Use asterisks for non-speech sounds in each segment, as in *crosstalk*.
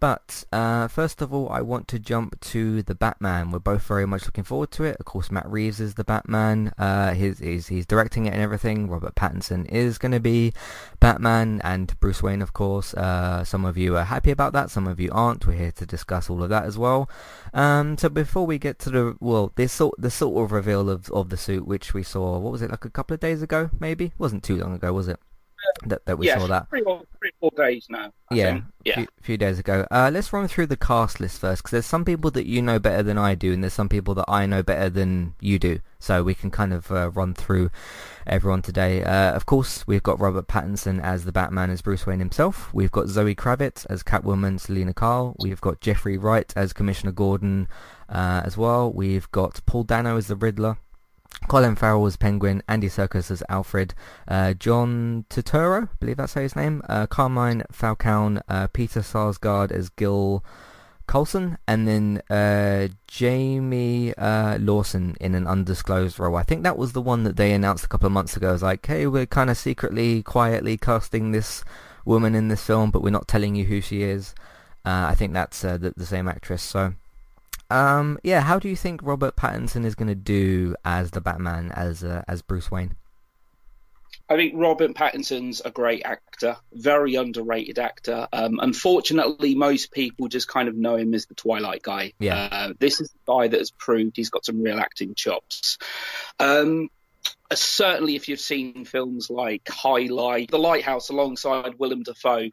But uh, first of all, I want to jump to the Batman. We're both very much looking forward to it. Of course, Matt Reeves is the Batman. Uh, he's, he's, he's directing it and everything. Robert Pattinson is going to be Batman and Bruce Wayne, of course. Uh, some of you are happy about that. Some of you aren't. We're here to discuss all of that as well. Um, so before we get to the well, this sort the sort of reveal of of the suit, which we saw, what was it like a couple of days ago? Maybe it wasn't too long ago, was it? That, that we yeah, saw that. Three or, three or four days now. I yeah, think. a few, few days ago. Uh, let's run through the cast list first, because there's some people that you know better than I do, and there's some people that I know better than you do. So we can kind of uh, run through everyone today. Uh, of course, we've got Robert Pattinson as the Batman as Bruce Wayne himself. We've got Zoe Kravitz as Catwoman, Selina Kyle. We've got Jeffrey Wright as Commissioner Gordon uh, as well. We've got Paul Dano as the Riddler. Colin Farrell as Penguin, Andy Serkis as Alfred, uh, John Turturro, I believe that's how his name, uh, Carmine Falcone, uh, Peter Sarsgaard as Gil Colson, and then uh, Jayme uh, Lawson in an undisclosed role. I think that was the one that they announced a couple of months ago. It was like, hey, we're kind of secretly, quietly casting this woman in this film, but we're not telling you who she is. Uh, I think that's the, the same actress. So um, yeah, how do you think Robert Pattinson is going to do as the Batman, as uh, as Bruce Wayne? I think Robert Pattinson's a great actor, very underrated actor. Um, unfortunately, most people just kind of know him as the Twilight guy. Yeah. Uh, this is the guy that has proved he's got some real acting chops. Um, uh, certainly, if you've seen films like High Life, The Lighthouse, alongside Willem Dafoe,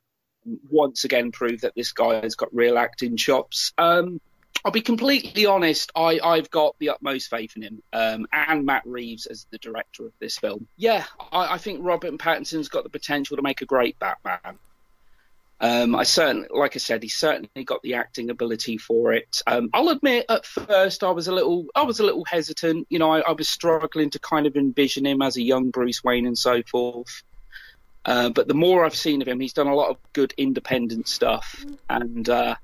once again proved that this guy has got real acting chops. Um, I'll be completely honest. I, I've got the utmost faith in him, um, and Matt Reeves as the director of this film. Yeah, I, I think Robert Pattinson's got the potential to make a great Batman. Um, I certainly, like I said, he's certainly got the acting ability for it. Um, I'll admit, at first, I was a little, I was a little hesitant. You know, I, I was struggling to kind of envision him as a young Bruce Wayne and so forth. Uh, but the more I've seen of him, he's done a lot of good independent stuff, and uh,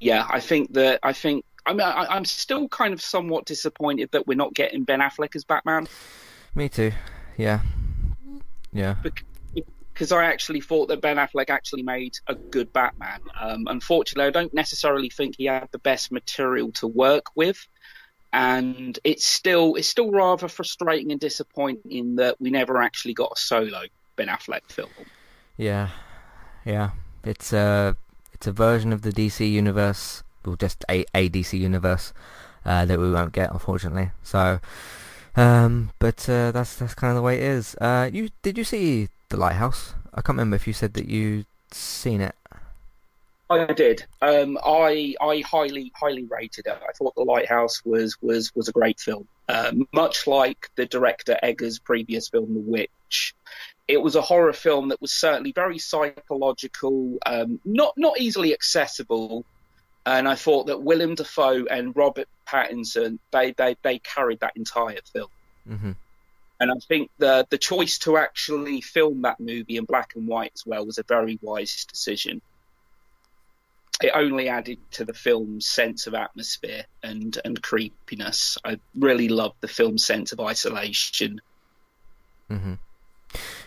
yeah, I think that I think I mean I, I'm still kind of somewhat disappointed that we're not getting Ben Affleck as Batman Me too. Yeah. Yeah. because I actually thought that Ben Affleck actually made a good Batman. Um, unfortunately, I don't necessarily think he had the best material to work with, and it's still it's still rather frustrating and disappointing that we never actually got a solo Ben Affleck film. Yeah. Yeah. It's a it's a version of the DC universe, or just a, a DC universe uh, that we won't get, unfortunately. So, um, but uh, that's that's kind of the way it is. Uh, you did you see the Lighthouse? I can't remember if you said that you seen it. I did. Um, I I highly highly rated it. I thought The Lighthouse was was was a great film. Um, much like the director Eggers' previous film, The Witch, it was a horror film that was certainly very psychological, um, not not easily accessible. And I thought that Willem Dafoe and Robert Pattinson they they, they carried that entire film. hmm And I think the the choice to actually film that movie in black and white as well was a very wise decision. It only added to the film's sense of atmosphere and, and creepiness. I really loved the film's sense of isolation. hmm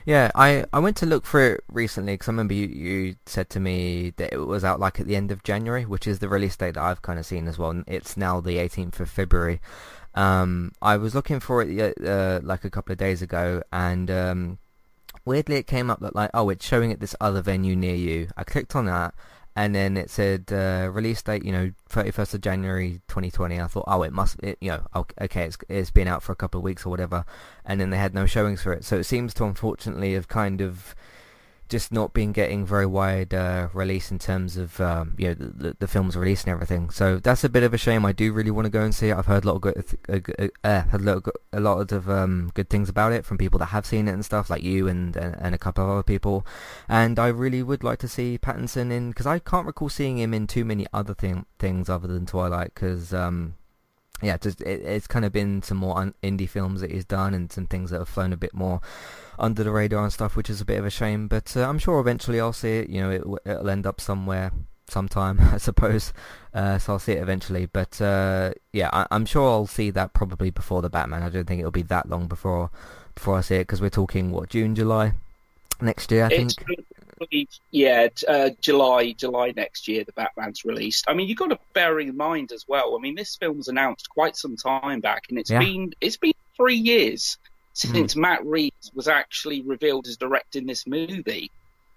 Yeah, I, I went to look for it recently because I remember you, you said to me that it was out like at the end of January, which is the release date that I've kind of seen as well. It's now the 18th of February. Um, I was looking for it uh, like a couple of days ago, and um, weirdly it came up that like, oh, it's showing at this other venue near you. I clicked on that, and then it said uh, release date, you know, 31st of January 2020. I thought, oh, it must, it, you know, okay, it's it's been out for a couple of weeks or whatever, and then they had no showings for it. So it seems to unfortunately have kind of just not been getting very wide uh, release in terms of um, you know the, the, film's release and everything. So that's a bit of a shame. I do really want to go and see it. I've heard a lot of good, uh, uh, heard a lot, of, a lot of um, good things about it from people that have seen it and stuff, like you and and, and a couple of other people. And I really would like to see Pattinson in because I can't recall seeing him in too many other thing, things other than Twilight. Because um, yeah, just it, it's kind of been some more un- indie films that he's done and some things that have flown a bit more under the radar and stuff, which is a bit of a shame. But uh, I'm sure eventually I'll see it. You know, it, it'll end up somewhere, sometime, *laughs* I suppose. Uh, so I'll see it eventually. But uh, yeah, I, I'm sure I'll see that probably before the Batman. I don't think it'll be that long before before I see it because we're talking what June, July next year, I It's think. Yeah, uh, July, July next year, the Batman's released. I mean, you've got to bear in mind as well. I mean, this film was announced quite some time back, and it's yeah. been it's been three years since mm. Matt Reeves was actually revealed as directing this movie.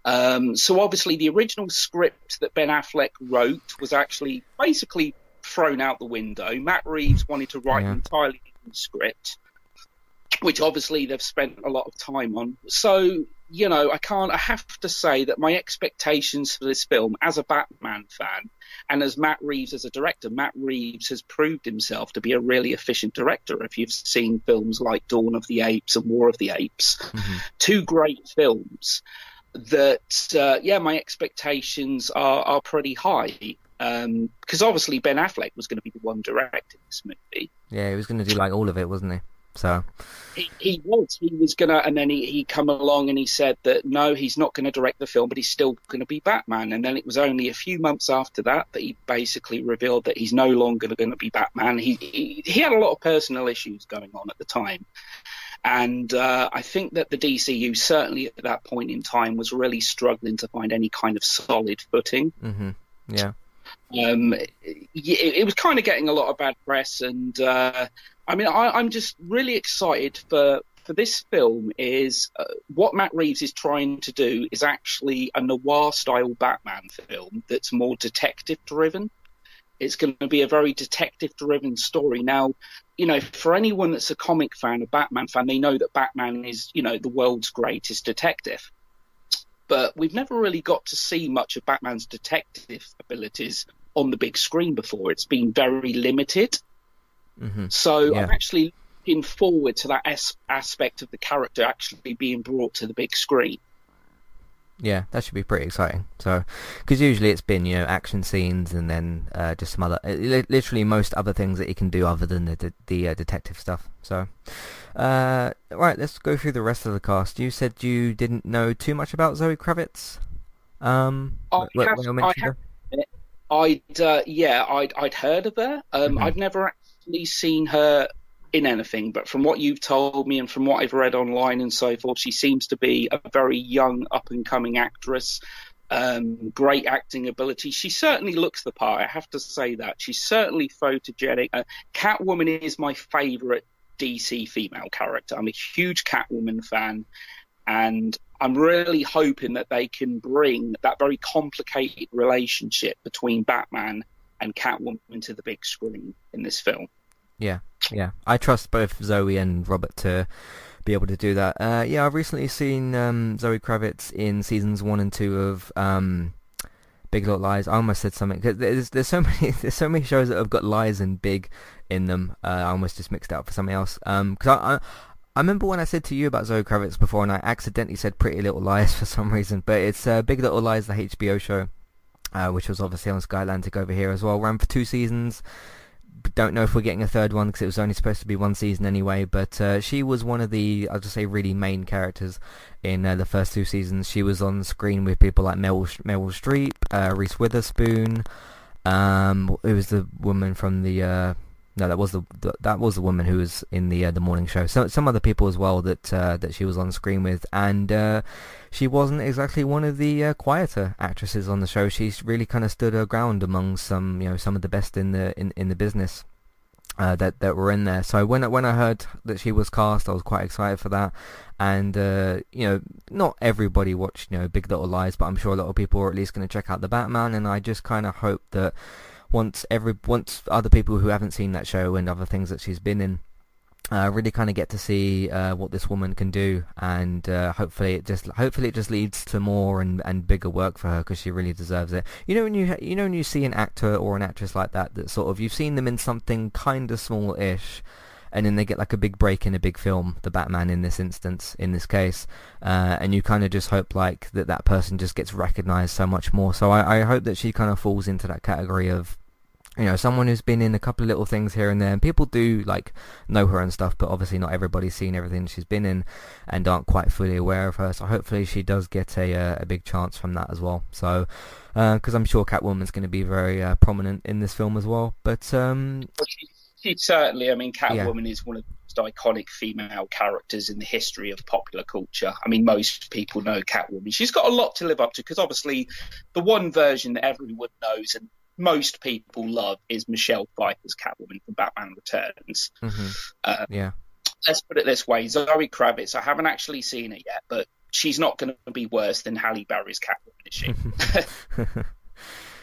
Um, so obviously, the original script that Ben Affleck wrote was actually basically thrown out the window. Matt Reeves wanted to write yeah. an entirely new script, which obviously they've spent a lot of time on. So you know, I can't. I have to say that my expectations for this film, as a Batman fan, and as Matt Reeves as a director, Matt Reeves has proved himself to be a really efficient director. If you've seen films like Dawn of the Apes and War of the Apes, mm-hmm. two great films. That uh, yeah, my expectations are are pretty high because um, obviously Ben Affleck was going to be the one directing this movie. Yeah, he was going to do like all of it, wasn't he? So he, he was he was gonna, and then he he come along and he said that no, he's not going to direct the film, but he's still going to be Batman. And then it was only a few months after that that he basically revealed that he's no longer going to be Batman. He, he he had a lot of personal issues going on at the time. And uh, I think that the DCU, certainly at that point in time, was really struggling to find any kind of solid footing. Mm-hmm. Yeah. Um, it, it, was kind of getting a lot of bad press, and uh, I mean, I, am just really excited for for this film. Is uh, what Matt Reeves is trying to do is actually a noir style Batman film that's more detective driven. It's going to be a very detective driven story. Now, you know, for anyone that's a comic fan, a Batman fan, they know that Batman is, you know, the world's greatest detective. But we've never really got to see much of Batman's detective abilities on the big screen before. It's been very limited. Mm-hmm. So yeah. I'm actually looking forward to that as- aspect of the character actually being brought to the big screen. Yeah, that should be pretty exciting. So, because usually it's been you know action scenes and then uh, just some other, literally most other things that he can do other than the the, the uh, detective stuff. So, uh, right, let's go through the rest of the cast. You said you didn't know too much about Zoe Kravitz. Um, I have, I have, I'd uh, yeah, I'd I'd heard of her. Um, mm-hmm. I've never actually seen her in anything, but from what you've told me and from what I've read online and so forth, she seems to be a very young, up and coming actress. Um, great acting ability. She certainly looks the part. I have to say that she's certainly photogenic. Uh, Catwoman is my favourite DC female character. I'm a huge Catwoman fan, and I'm really hoping that they can bring that very complicated relationship between Batman and Catwoman to the big screen in this film. Yeah, yeah. I trust both Zoe and Robert to be able to do that. Uh, yeah, I've recently seen um, Zoe Kravitz in seasons one and two of um, Big Little Lies. I almost said something because there's there's so *laughs* many there's so many shows that have got lies and big in them. Uh, I almost just mixed it up for something else. Um, because I, I I remember when I said to you about Zoe Kravitz before, and I accidentally said Pretty Little Lies *laughs* for some reason, but it's uh, Big Little Lies, the HBO show, uh, which was obviously on Sky Atlantic over here as well. Ran for two seasons. Don't know if we're getting a third one because it was only supposed to be one season anyway. But uh, she was one of the, I'll just say, really main characters in uh, the first two seasons. She was on screen with people like Meryl, Meryl Streep, uh, Reese Witherspoon, um, who was the woman from the uh, no, that was the, that was the woman who was in the uh, the morning show. So some other people as well that uh, that she was on screen with, and uh, she wasn't exactly one of the uh, quieter actresses on the show. She's really kind of stood her ground among some you know some of the best in the in, in the business. Uh, that that were in there. So when when I heard that she was cast, I was quite excited for that. And uh, you know, not everybody watched you know Big Little Lies, but I'm sure a lot of people are at least going to check out the Batman. And I just kind of hope that once every once other people who haven't seen that show and other things that she's been in uh, really kind of get to see uh, what this woman can do, and uh, hopefully it just hopefully it just leads to more and, and bigger work for her because she really deserves it. You know when you you know when you see an actor or an actress like that that sort of you've seen them in something kind of small-ish, and then they get like a big break in a big film, the Batman in this instance, in this case, uh, and you kind of just hope like that that person just gets recognized so much more. So I, I hope that she kind of falls into that category of you know, someone who's been in a couple of little things here and there, and people do like know her and stuff, but obviously not everybody's seen everything she's been in and aren't quite fully aware of her. So hopefully she does get a uh, a big chance from that as well. So because uh, I'm sure Catwoman's going to be very uh, prominent in this film as well. But um, well, she, she, certainly, I mean, Catwoman yeah. is one of the most iconic female characters in the history of popular culture. I mean, most people know Catwoman. She's got a lot to live up to because obviously the one version that everyone knows and most people love is Michelle Pfeiffer's Catwoman from Batman Returns. Mm-hmm. Uh, yeah. Let's put it this way: Zoe Kravitz. I haven't actually seen it yet, but she's not going to be worse than Halle Berry's Catwoman, is she? *laughs*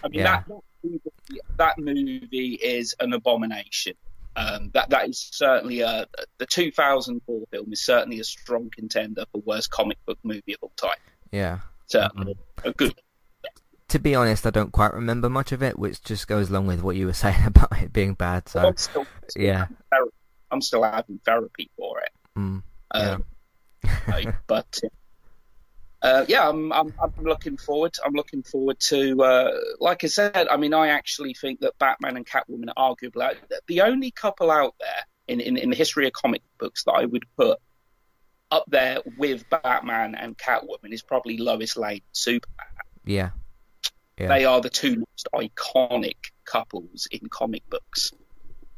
I mean, yeah. that, that movie, that movie is an abomination. Um, that that is certainly a the 2004 film is certainly a strong contender for worst comic book movie of all time. Yeah, certainly mm-hmm. a good. To be honest, I don't quite remember much of it, which just goes along with what you were *laughs* saying about it being bad. So, I'm still, still yeah, I'm still having therapy for it. Mm, yeah. *laughs* Um, but uh, yeah, I'm, I'm, I'm looking forward. I'm looking forward to, uh, like I said, I mean, I actually think that Batman and Catwoman are arguably the only couple out there in, in, in the history of comic books that I would put up there with Batman and Catwoman is probably Lois Lane Superman. Yeah. Yeah. They are the two most iconic couples in comic books.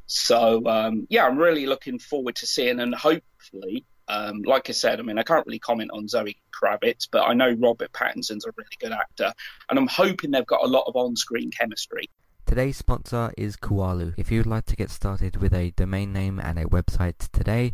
So, um, yeah, I'm really looking forward to seeing and hopefully um, like I said, I mean, I can't really comment on Zoe Kravitz, but I know Robert Pattinson's a really good actor, and I'm hoping they've got a lot of on-screen chemistry. Today's sponsor is Kualu. If you'd like to get started with a domain name and a website today,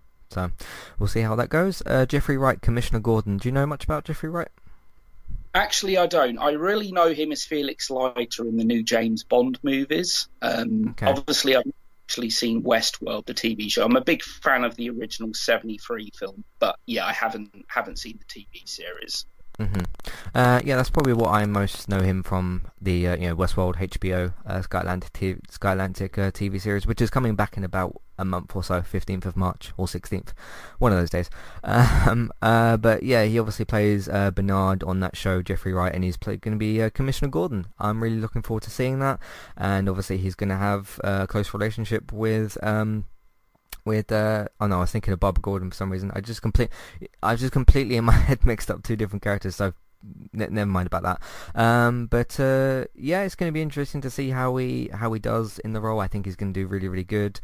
So we'll see how that goes. Uh, Jeffrey Wright, Commissioner Gordon. Do you know much about Jeffrey Wright? Actually, I don't. I really know him as Felix Leiter in the new James Bond movies. Um, okay. Obviously, I've actually seen Westworld, the TV show. I'm a big fan of the original '73 film, but yeah, I haven't haven't seen the TV series. Mm-hmm. Uh, yeah, that's probably what I most know him from the uh, you know Westworld HBO uh, Sky Atlantic, TV, Sky Atlantic uh, TV series, which is coming back in about a month or so, 15th of March or 16th, one of those days. *laughs* Um, uh, but yeah, he obviously plays uh, Bernard on that show, Jeffrey Wright, and he's going to be Commissioner Gordon. I'm really looking forward to seeing that, and obviously he's going to have a close relationship with. Um, with uh oh no I was thinking of Bob Gordon for some reason. I just complete I was just completely in my *laughs* head mixed up two different characters so never mind about that. Um but uh yeah it's going to be interesting to see how he how he does in the role. I think he's going to do really really good.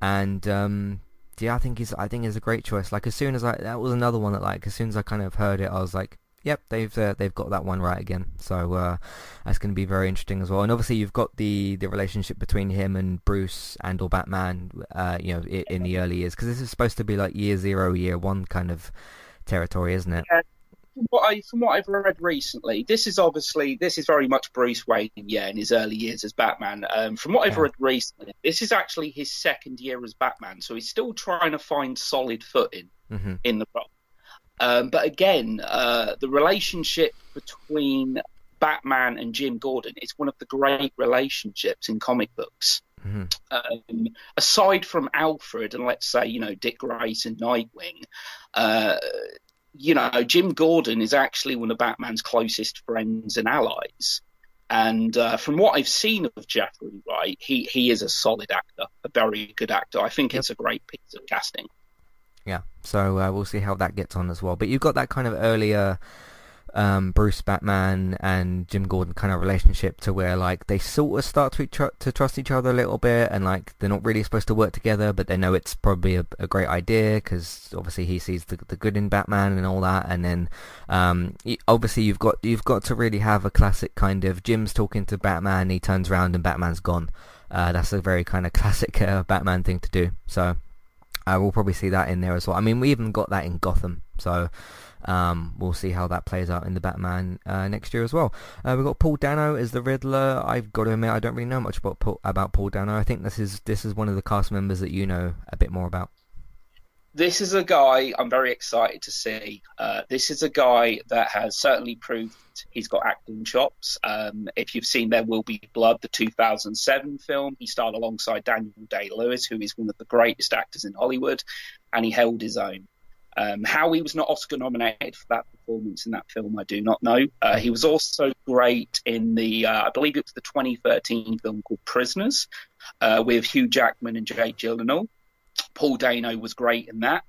And um yeah I think he's I think he's a great choice. Like as soon as I that was another one that like as soon as I kind of heard it I was like Yep, they've uh, they've got that one right again. So uh, that's going to be very interesting as well. And obviously, you've got the, the relationship between him and Bruce and or Batman. Uh, you know, in, in, the early years because this is supposed to be like year zero, year one kind of territory, isn't it? Yeah. From what, I, from what I've read recently, this is obviously this is very much Bruce Wayne, yeah, in his early years as Batman. Um, from what I've yeah. read recently, this is actually his second year as Batman, so he's still trying to find solid footing mm-hmm. in the role. Um, but again, uh, the relationship between Batman and Jim Gordon is one of the great relationships in comic books. Mm-hmm. Um, aside from Alfred and let's say you know Dick Grayson, Nightwing, uh, you know Jim Gordon is actually one of Batman's closest friends and allies. And uh, from what I've seen of Jeffrey Wright, he he is a solid actor, a very good actor. I think yep. it's a great piece of casting. Yeah, so uh, we'll see how that gets on as well. But you've got that kind of earlier, um, Bruce Batman and Jim Gordon kind of relationship to where like they sort of start to tr- to trust each other a little bit and like they're not really supposed to work together but they know it's probably a, a great idea because obviously he sees the, the good in Batman and all that. And then um, obviously you've got you've got to really have a classic kind of Jim's talking to Batman he turns around and Batman's gone. Uh, that's a very kind of *laughs* classic uh, Batman thing to do. So we'll probably see that in there as well I mean we even got that in Gotham so um, we'll see how that plays out in the Batman uh, next year as well. Uh, we've got Paul Dano as the Riddler. I've got to admit, I don't really know much about Paul, about Paul Dano. I think this is this is one of the cast members that you know a bit more about. This is a guy I'm very excited to see. Uh, this is a guy that has certainly proved he's got acting chops. Um, if you've seen There Will Be Blood, the 2007 film, he starred alongside Daniel Day Lewis, who is one of the greatest actors in Hollywood, and he held his own. Um, how he was not Oscar nominated for that performance in that film, I do not know. Uh, he was also great in the, uh, I believe it was the 2013 film called Prisoners, uh, with Hugh Jackman and Jake Gyllenhaal. Paul Dano was great in that.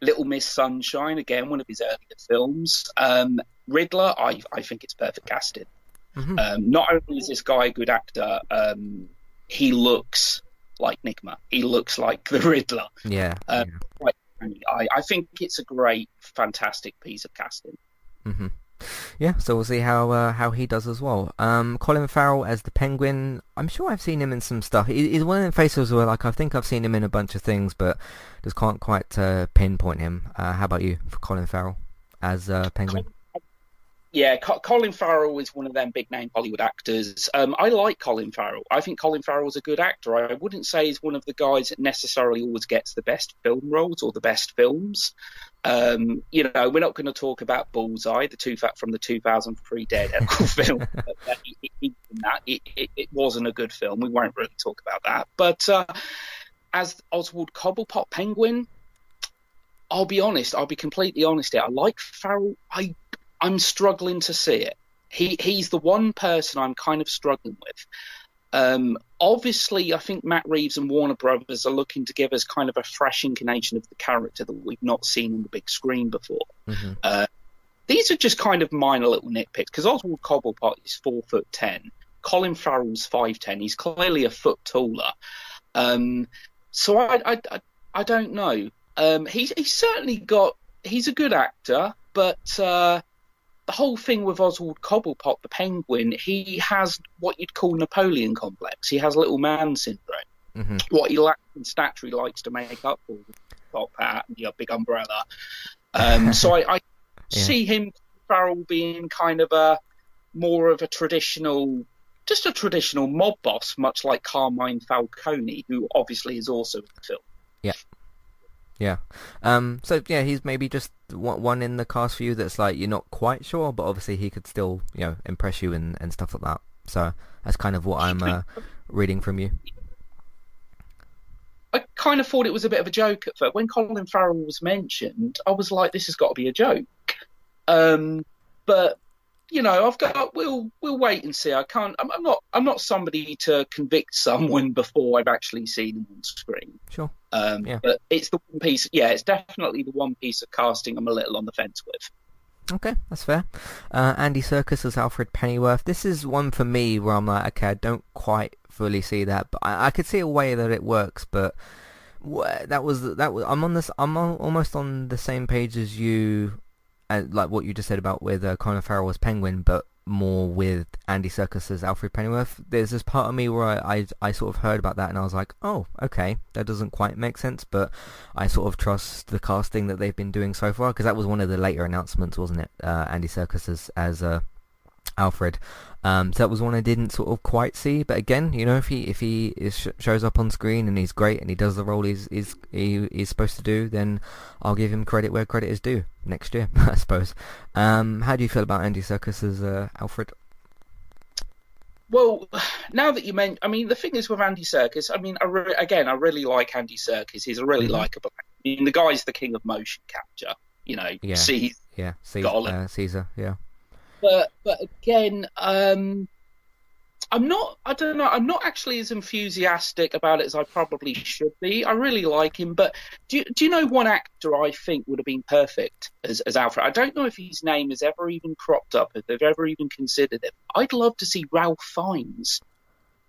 Little Miss Sunshine, again, one of his earlier films. Um, Riddler, I, I think it's perfect casting. Mm-hmm. Um, not only is this guy a good actor, um, he looks like Nygma. He looks like the Riddler. Yeah. Um, yeah. I, I think it's a great, fantastic piece of casting. Mm-hmm. Yeah, so we'll see how uh, how he does as well. Um, Colin Farrell as the Penguin. I'm sure I've seen him in some stuff. He, he's one of the faces where like I think I've seen him in a bunch of things, but just can't quite uh, pinpoint him. Uh, how about you for Colin Farrell as uh, Penguin? Yeah, Colin Farrell is one of them big name Hollywood actors. Um, I like Colin Farrell. I think Colin Farrell's a good actor. I wouldn't say he's one of the guys that necessarily always gets the best film roles or the best films. Um, you know, we're not going to talk about Bullseye, the two from the 2003 Daredevil *laughs* film. that it, it, it, wasn't a good film. We won't really talk about that. But uh, as Oswald Cobblepot Penguin, I'll be honest. I'll be completely honest here. I like Farrell. I I'm struggling to see it. He he's the one person I'm kind of struggling with. Um, obviously, I think Matt Reeves and Warner Brothers are looking to give us kind of a fresh incarnation of the character that we've not seen on the big screen before. Mm-hmm. Uh, these are just kind of minor little nitpicks because Oswald Cobblepot is four foot ten. Colin Farrell's five ten. He's clearly a foot taller. Um, so I, I, I, I, don't know. Um, he's he's certainly got. He's a good actor, but uh, the whole thing with Oswald Cobblepot, the penguin, he has what you'd call Napoleon complex. He has little man syndrome. Mm-hmm. What he lacks in stature, he likes to make up for top hat and your big umbrella. Um, *laughs* so I, I yeah. see him, Farrell, being kind of a more of a traditional, just a traditional mob boss, much like Carmine Falcone, who obviously is also in the film. Yeah. Yeah. Um. So yeah, he's maybe just one in the cast for you that's like you're not quite sure, but obviously he could still you know impress you and, and stuff like that. So that's kind of what I'm uh, reading from you. I kind of thought it was a bit of a joke at first. When Colin Farrell was mentioned, I was like, this has got to be a joke. Um, but you know, I've got we'll we'll wait and see. I can't. I'm, I'm, not. I'm not somebody to convict *laughs* someone before I've actually seen them on screen. Sure. Um, yeah. But it's the one piece. Yeah, it's definitely the one piece of casting I'm a little on the fence with. Okay, that's fair. Uh, Andy Serkis as Alfred Pennyworth. This is one for me where I'm like, okay, I don't quite fully see that, but I, I could see a way that it works. But that was that was I'm on this. I'm on, almost on the same page as you like what you just said about with uh, Colin Farrell as Penguin, but more with Andy Serkis as Alfred Pennyworth. There's this part of me where I, I, I sort of heard about that and I was like, oh, okay, that doesn't quite make sense, but I sort of trust the casting that they've been doing so far because that was one of the later announcements, wasn't it? Uh, Andy Serkis as as uh, Alfred. Um, so that was one I didn't sort of quite see. But again, you know, if he if he is, shows up on screen and he's great and he does the role he's, he's he, he's supposed to do, then I'll give him credit where credit is due next year, *laughs* I suppose. Um, how do you feel about Andy Serkis as uh, Alfred? Well, now that you mention, I mean, the thing is with Andy Serkis, I mean, I re- again, I really like Andy Serkis. He's a really mm-hmm. likable. I mean, the guy's the king of motion capture. You know, yeah, see, yeah, Caesar, uh, Caesar, yeah but but again, um, I'm not. I don't know. I'm not actually as enthusiastic about it as I probably should be. I really like him, but do you, do you know one actor I think would have been perfect as, as Alfred? I don't know if his name has ever even cropped up, if they've ever even considered it. I'd love to see Ralph Fiennes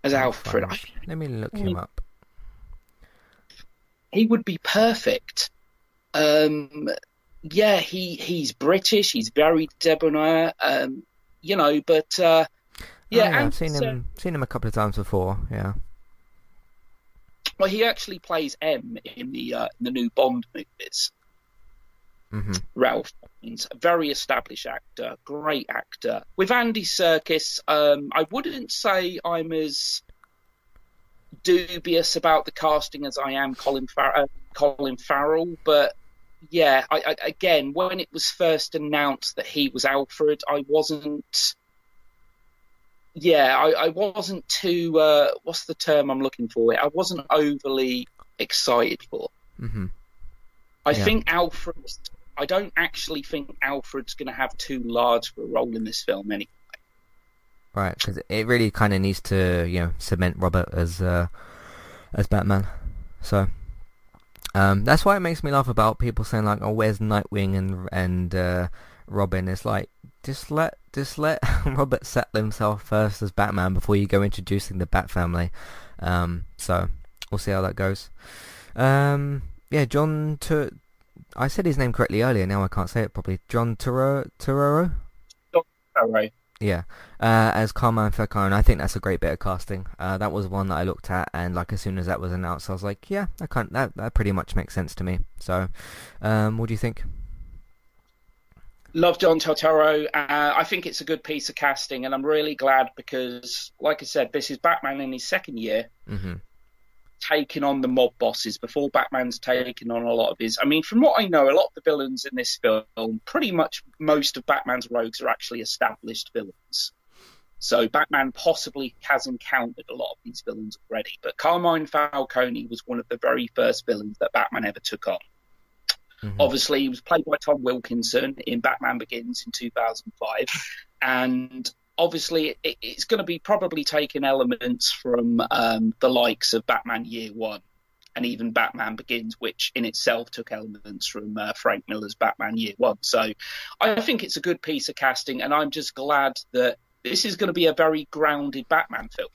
as Alfred. Let me look him up. he would be perfect. Um, yeah, he he's British. He's very debonair. Um, you know, but uh, yeah, Oh, I've seen so- him seen him a couple of times before. Yeah. Well, he actually plays M in the uh, in the new Bond movies. hmm Ralph Fiennes, very established actor, great actor. With Andy Serkis, um, I wouldn't say I'm as dubious about the casting as I am Colin, Far- uh, Colin Farrell, but yeah, I, I, again, when it was first announced that he was Alfred, I wasn't. Yeah, I, I wasn't too. Uh, what's the term I'm looking for? I wasn't overly excited for. hmm I Yeah. think Alfred. I don't actually think Alfred's going to have too large of a role in this film anyway. Right, because it really kind of needs to, you know, cement Robert as uh, as Batman. So um, that's why it makes me laugh about people saying like, "Oh, where's Nightwing and and uh, Robin?" It's like just let just let *laughs* Robert settle himself first as Batman before you go introducing the Bat family. Um, so we'll see how that goes. Um, yeah, John. Tur- I said his name correctly earlier. Now I can't say it properly. John Turturro. Turturro? Yeah, uh, as Carmine Falcone, I think that's a great bit of casting. Uh, that was one that I looked at, and like as soon as that was announced, I was like, yeah, that can't, that that pretty much makes sense to me. So, um, what do you think? Love John Turturro. Uh, I think it's a good piece of casting, and I'm really glad because, like I said, this is Batman in his second year hmm taking on the mob bosses before Batman's taken on a lot of his. I mean, from what I know, a lot of the villains in this film, pretty much most of Batman's rogues are actually established villains. So Batman possibly has encountered a lot of these villains already, but Carmine Falcone was one of the very first villains that Batman ever took on. hmm Obviously, he was played by Tom Wilkinson in Batman Begins in 2005, and obviously it, it's going to be probably taking elements from um, the likes of Batman Year One and even Batman Begins, which in itself took elements from uh, Frank Miller's Batman Year One. So I think it's a good piece of casting, and I'm just glad that this is going to be a very grounded Batman film.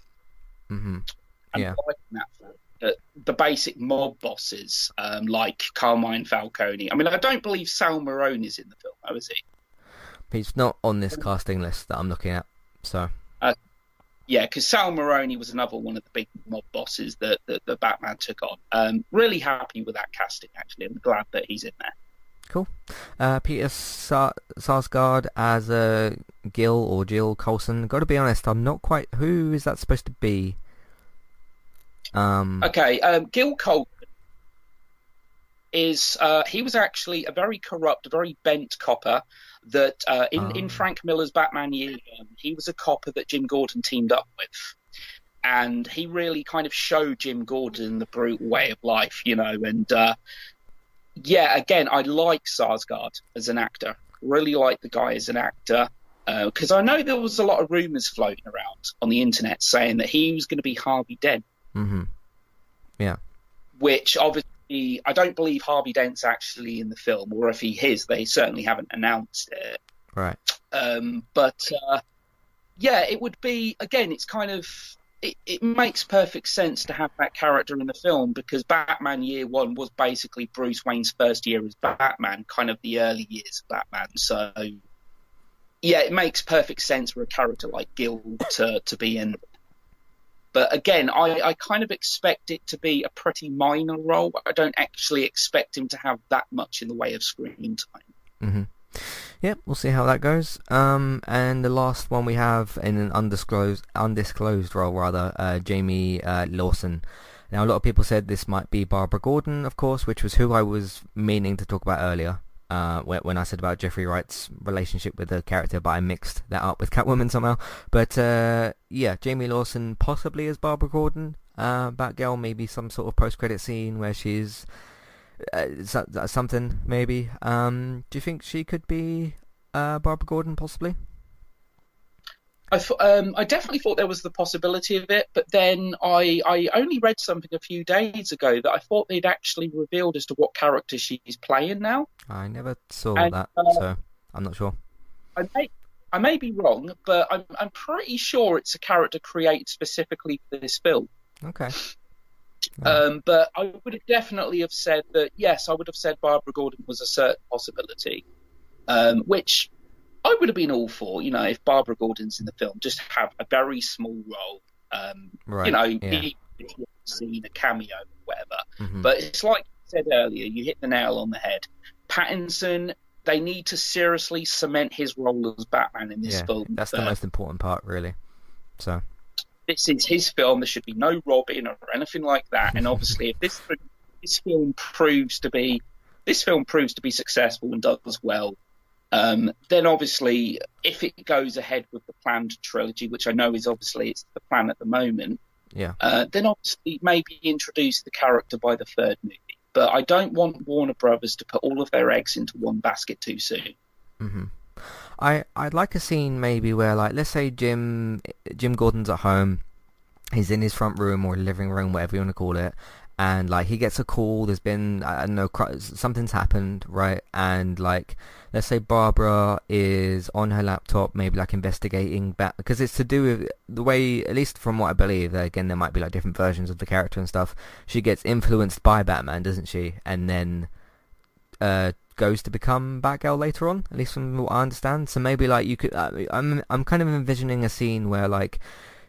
hmm And Yeah. liking that film. The, the basic mob bosses, um, like Carmine Falcone. I mean, I don't believe Sal Maroni is in the film, though, is he? He's not on this casting list that I'm looking at. So, Yeah, because Sal Maroni was another one of the big mob bosses that, that, that Batman took on. Um, really happy with that casting, actually. I'm glad that he's in there. cool. Uh, Peter Sa- Sarsgaard as uh, Gil or Jill Colson. Got to be honest, I'm not quite. Who is that supposed to be? Um. Okay, um, Gil Colton is uh, he was actually a very corrupt, very bent copper that uh, in, in Oh. Frank Miller's Batman Year One, he was a copper that Jim Gordon teamed up with. And he really kind of showed Jim Gordon the brutal way of life, you know. And uh, yeah, again, I like Sarsgaard as an actor. Really like the guy as an actor because I know there was a lot of rumors floating around on the internet saying that he was going to be Harvey Dent Mm-hmm. Yeah. which obviously I don't believe Harvey Dent's actually in the film, or if he is, they certainly haven't announced it. Right. Um, but uh, yeah, it would be again. It's kind of it, it makes perfect sense to have that character in the film because Batman Year One was basically Bruce Wayne's first year as Batman, kind of the early years of Batman. So yeah, it makes perfect sense for a character like Gil to to be in. But again, I, I kind of expect it to be a pretty minor role. I don't actually expect him to have that much in the way of screen time. hmm Yep, we'll see how that goes. Um, and the last one we have in an undisclosed undisclosed role rather, uh, Jayme uh, Lawson. Now a lot of people said this might be Barbara Gordon, of course, which was who I was meaning to talk about earlier. Uh, when, I said about Jeffrey Wright's relationship with the character, but I mixed that up with Catwoman somehow. But uh, yeah, Jayme Lawson possibly as Barbara Gordon. Uh, Batgirl, maybe some sort of post-credit scene where she's uh, so- something maybe. Um, do you think she could be uh, Barbara Gordon possibly? I, um, I definitely thought there was the possibility of it, but then I, I only read something a few days ago that I thought they'd actually revealed as to what character she's playing now. I never saw and, that, uh, so I'm not sure. I may, I may be wrong, but I'm, I'm pretty sure it's a character created specifically for this film. Okay. *laughs* Um, but I would have definitely have said that yes, I would have said Barbara Gordon was a certain possibility, um, which I would have been all for. You know, if Barbara Gordon's in the film, just have a very small role. Um, right. You know, yeah. scene, a cameo, whatever. Mm-hmm. But it's like I said earlier, you hit the nail on the head. Pattinson, they need to seriously cement his role as Batman in this yeah, film. That's the most important part, really. So this is his film. There should be no Robin or anything like that. And *laughs* obviously, if this this film proves to be this film proves to be successful and does well, um, then obviously, if it goes ahead with the planned trilogy, which I know is obviously it's the plan at the moment, yeah, uh, then obviously maybe introduce the character by the third movie. But I don't want Warner Brothers to put all of their eggs into one basket too soon. Mm-hmm. I I'd like a scene maybe where like let's say Jim Jim Gordon's at home, he's in his front room or living room, whatever you want to call it, and like he gets a call. There's been I don't know something's happened, right? And like let's say Barbara is on her laptop, maybe like investigating Bat because it's to do with the way, at least from what I believe. Again, there might be like different versions of the character and stuff. She gets influenced by Batman, doesn't she? And then uh, goes to become Batgirl later on, at least from what I understand. So maybe like you could, uh, I'm I'm kind of envisioning a scene where like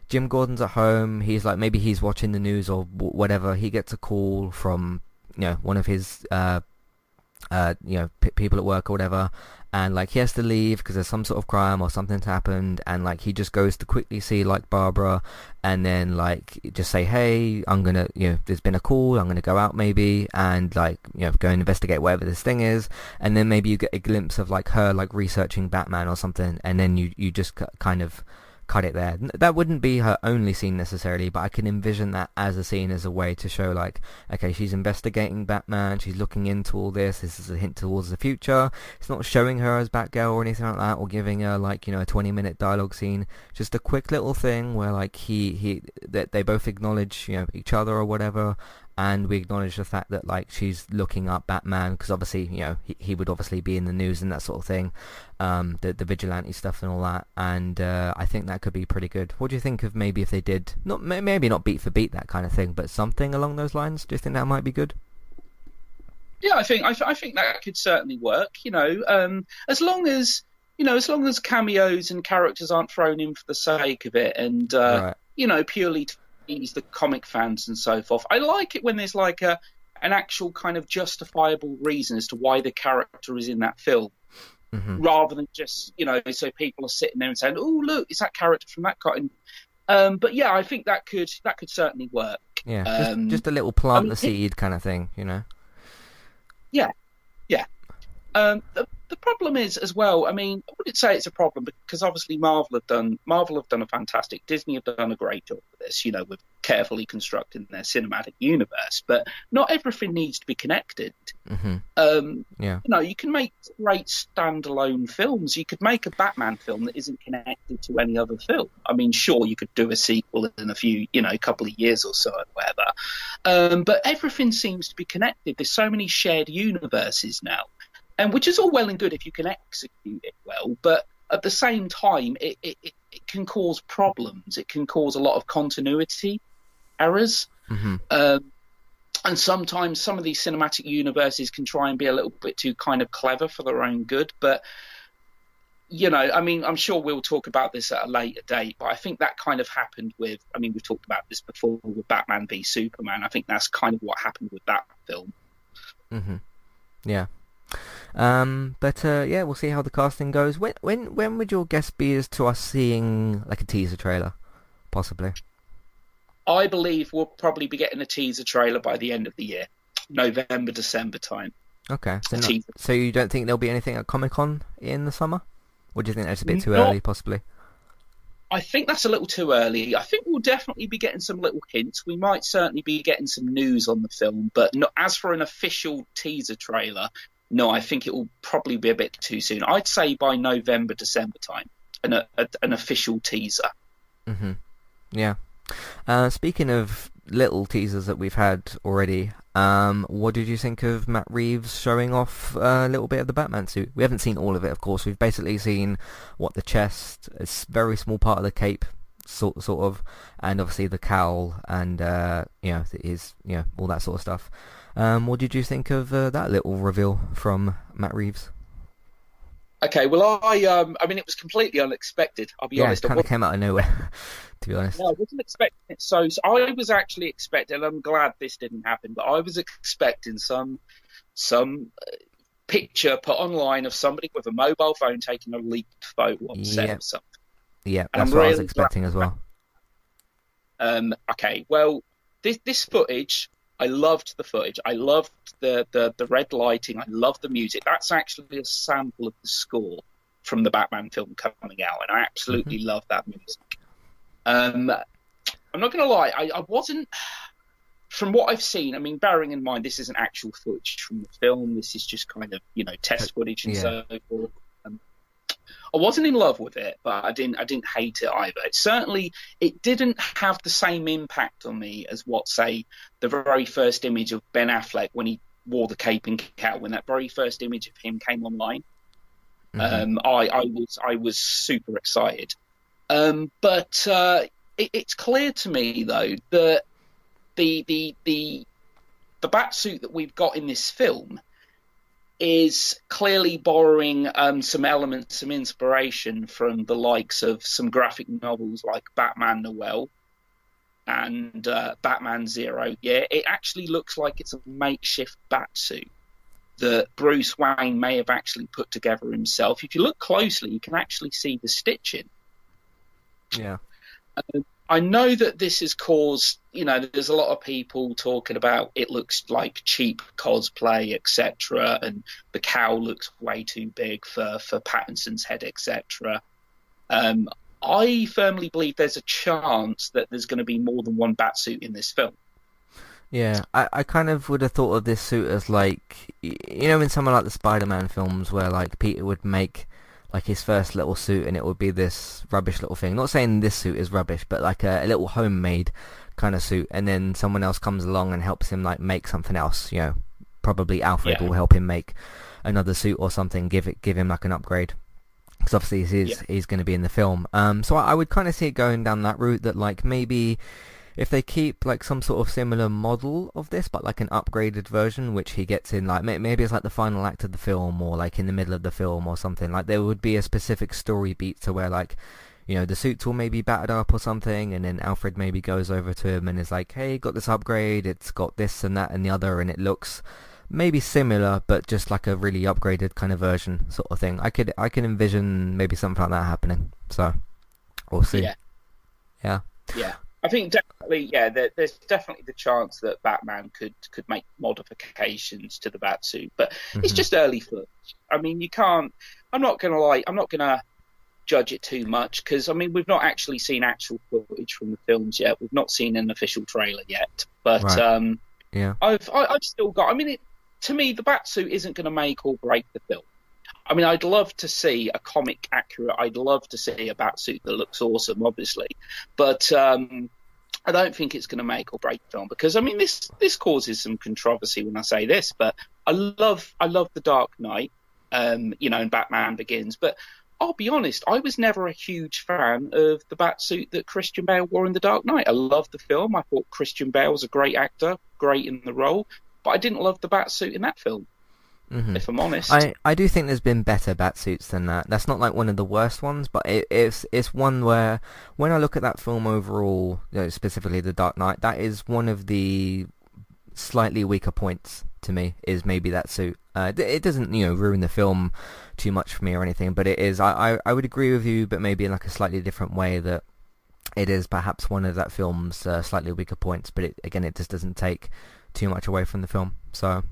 Jim Gordon's at home, he's like maybe he's watching the news or whatever. He gets a call from you know one of his uh, uh, you know, p- people at work or whatever, and like he has to leave because there's some sort of crime or something's happened, and like he just goes to quickly see like Barbara, and then like just say, hey, I'm gonna, you know, there's been a call, I'm gonna go out maybe, and like you know, go and investigate whatever this thing is, and then maybe you get a glimpse of like her like researching Batman or something, and then you you just kind of cut it there. That wouldn't be her only scene necessarily, but I can envision that as a scene as a way to show like, okay, she's investigating Batman, she's looking into all this, this is a hint towards the future. It's not showing her as Batgirl or anything like that, or giving her like, you know, a 20 minute dialogue scene. Just a quick little thing where like he, he, that they both acknowledge, you know, each other or whatever, and we acknowledge the fact that like she's looking up Batman because obviously you know he, he would obviously be in the news and that sort of thing, um, the the vigilante stuff and all that, and uh, I think that could be pretty good. What do you think of maybe if they did not maybe not beat for beat that kind of thing, but something along those lines? Do you think that might be good? Yeah, I think I, I think that could certainly work. You know, um, as long as you know, as long as cameos and characters aren't thrown in for the sake of it, and uh, right. you know, purely to please the comic fans and so forth. I like it when there's like a an actual kind of justifiable reason as to why the character is in that film. Mm-hmm. Rather than just, you know, so people are sitting there and saying, "Oh, look, it's that character from that kind." Um, but yeah, I think that could that could certainly work. Yeah, just, um, just a little plant I mean, the seed kind of thing, you know. Yeah, yeah. Um, the, problem is as well. I mean, I wouldn't say it's a problem because obviously Marvel have done Marvel have done a fantastic. Disney have done a great job with this. You know, with carefully constructing their cinematic universe. But not everything needs to be connected. Mm-hmm. Um, yeah. You know, you can make great standalone films. You could make a Batman film that isn't connected to any other film. I mean, sure, you could do a sequel in a few, you know, a couple of years or so, or whatever. Um, but everything seems to be connected. There's so many shared universes now and which is all well and good if you can execute it well, but at the same time, it, it, it can cause problems. It can cause a lot of continuity errors. Mm-hmm. Um, and sometimes some of these cinematic universes can try and be a little bit too kind of clever for their own good. But, you know, I mean, I'm sure we'll talk about this at a later date, but I think that kind of happened with, I mean, we've talked about this before with Batman v Superman. I think that's kind of what happened with that film. Mm-hmm. Yeah. Um, but uh, yeah, we'll see how the casting goes. When when when would your guess be as to us seeing like a teaser trailer, possibly? I believe we'll probably be getting a teaser trailer by the end of the year, November December time. Okay, so, not, so you don't think there'll be anything at Comic Con in the summer, or do you think that's a bit too not, early, possibly? I think that's a little too early. I think we'll definitely be getting some little hints. We might certainly be getting some news on the film, but not, as for an official teaser trailer, no, I think it will probably be a bit too soon. I'd say by November, December time. an, a, an official teaser. Mm-hmm. Yeah. Uh, speaking of little teasers that we've had already, um, what did you think of Matt Reeves showing off a little bit of the Batman suit? We haven't seen all of it, of course. We've basically seen what the chest, a very small part of the cape, sort sort of, and obviously the cowl and uh, you know his you know all that sort of stuff. Um, what did you think of uh, that little reveal from Matt Reeves? Okay, well, I um, I mean, it was completely unexpected. I'll be yeah, honest. it kind of came out of nowhere, *laughs* to be honest. No, I wasn't expecting it. So, so I was actually expecting. I'm glad this didn't happen, but I was expecting some some uh, picture put online of somebody with a mobile phone taking a leaked photo on set Yep. or something. Yeah, that's what I was really expecting as well. Um, okay, well, this this footage, I loved the footage. I loved the, the, the red lighting. I loved the music. That's actually a sample of the score from the Batman film coming out, and I absolutely love that music. Um, I'm not going to lie, I, I wasn't. From what I've seen, I mean, bearing in mind this isn't actual footage from the film, this is just kind of you know test footage and Yeah. so forth. I wasn't in love with it, but I didn't I didn't hate it either. It certainly it didn't have the same impact on me as what say the very first image of Ben Affleck when he wore the cape and cowl when that very first image of him came online. Mhm. Um, I, I was I was super excited, um, but uh, it, it's clear to me though that the the the the bat suit that we've got in this film is clearly borrowing um, some elements, some inspiration from the likes of some graphic novels like Batman Noel and uh, Batman Zero. Yeah, it actually looks like it's a makeshift bat suit that Bruce Wayne may have actually put together himself. If you look closely, you can actually see the stitching. yeah. I know that this has caused, you know, there's a lot of people talking about it looks like cheap cosplay, etc., and the cowl looks way too big for for Pattinson's head, etc. Um, I firmly believe there's a chance that there's going to be more than one batsuit in this film. Yeah, I, I kind of would have thought of this suit as like, you know, in some of like the Spider-Man films where like Peter would make like his first little suit and it would be this rubbish little thing. Not saying this suit is rubbish, but like a, a little homemade kind of suit, and then someone else comes along and helps him like make something else. You know, probably Alfred Yeah. will help him make another suit or something. Give it, give him like an upgrade. Because obviously he's Yeah. he's going to be in the film. Um, so I, I would kind of see it going down that route. That like maybe if they keep like some sort of similar model of this, but like an upgraded version, which he gets in like maybe it's like the final act of the film or like in the middle of the film or something. Like there would be a specific story beat to where like you know the suits will maybe battered up or something, and then Alfred maybe goes over to him and is like, "Hey, got this upgrade. It's got this and that and the other, and it looks." Maybe similar, but just like a really upgraded kind of version, sort of thing. I could I can envision maybe something like that happening. So, we'll see. Yeah. Yeah. Yeah, I think definitely. Yeah, there, there's definitely the chance that Batman could could make modifications to the Batsuit, but it's Mhm. just early footage. I mean, you can't. I'm not gonna like. I'm not gonna judge it too much because I mean we've not actually seen actual footage from the films yet. We've not seen an official trailer yet, but Right. um, Yeah. I've I, I've still got. I mean, it, to me, the Batsuit isn't going to make or break the film. I mean, I'd love to see a comic accurate. I'd love to see a Batsuit that looks awesome, obviously, but um, I don't think it's going to make or break film because I mean, this this causes some controversy when I say this, but I love I love the Dark Knight, um, you know, and Batman Begins, but. I'll be honest, I was never a huge fan of the Batsuit that Christian Bale wore in The Dark Knight. I loved the film. I thought Christian Bale was a great actor, great in the role, but I didn't love the Batsuit in that film, hmm if I'm honest. I, I do think there's been better Batsuits than that. That's not like one of the worst ones, but it, it's it's one where when I look at that film overall, you know, specifically The Dark Knight, that is one of the slightly weaker points to me. Is maybe that suit. Uh, it- it doesn't you know ruin the film too much for me or anything, but it is. I, I, I would agree with you, but maybe in like a slightly different way that it is perhaps one of that film's uh, slightly weaker points. But it, again, it just doesn't take too much away from the film. So.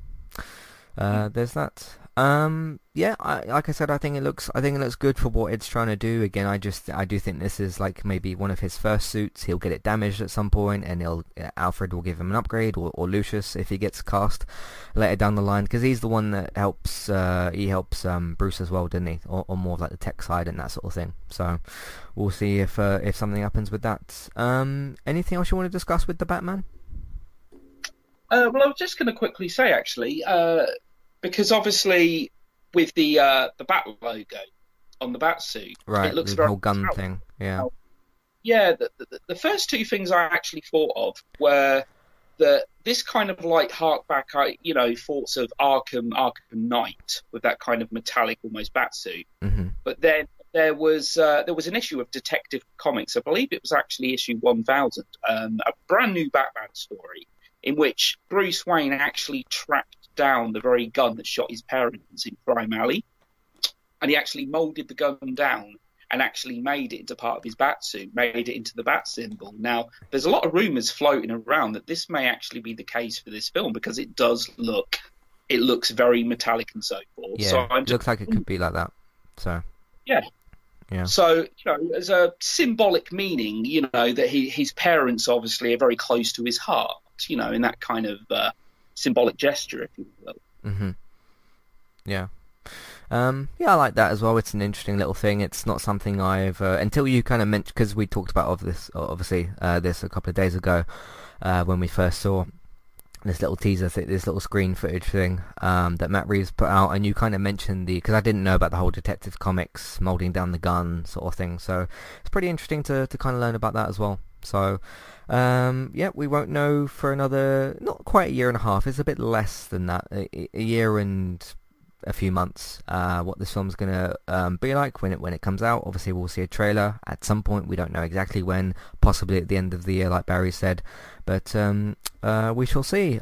Uh, there's that. Um, yeah, I, like I said, I think it looks, I think it looks good for what it's trying to do. Again, I just, I do think this is like maybe one of his first suits. He'll get it damaged at some point, and he'll uh, Alfred will give him an upgrade, or, or Lucius if he gets cast later down the line, because he's the one that helps, uh, he helps um, Bruce as well, didn't he? Or, or more of like the tech side and that sort of thing. So we'll see if uh, if something happens with that. Um, anything else you want to discuss with the Batman? Uh, well, I was just going to quickly say actually, uh, because obviously with the uh, the bat logo on the bat suit, Right, it looks the very whole gun thing. Yeah. yeah, the, the, the first two things I actually thought of were that this kind of like hark back, I you know, thoughts of Arkham, Arkham Knight with that kind of metallic, almost bat suit. hmm But then there was uh, there was an issue of Detective Comics, I believe it was actually issue 1000, um, a brand new Batman story in which Bruce Wayne actually tracked down the very gun that shot his parents in Crime Alley, and he actually molded the gun down and actually made it into part of his bat suit, made it into the bat symbol. Now, there's a lot of rumours floating around that this may actually be the case for this film because it does look, it looks very metallic and so forth. Yeah, so I'm it looks like it could be like that. So Yeah. Yeah. So, you know, as a symbolic meaning, you know, that he, his parents obviously are very close to his heart, you know, in that kind of uh, symbolic gesture, if you will. hmm Yeah. Um, yeah, I like that as well. It's an interesting little thing. It's not something I've uh, until you kind of mentioned because we talked about of this obviously uh, this a couple of days ago uh, when we first saw this little teaser, th- this little screen footage thing um, that Matt Reeves put out, and you kind of mentioned the because I didn't know about the whole Detective Comics molding down the gun sort of thing. So it's pretty interesting to to kind of learn about that as well. So um, yeah, we won't know for another not quite a year and a half. It's a bit less than that, a, a year and a few months. Uh, what this film's gonna um, be like when it when it comes out. Obviously, we'll see a trailer at some point. We don't know exactly when. Possibly at the end of the year, like Barry said. But um, uh, we shall see.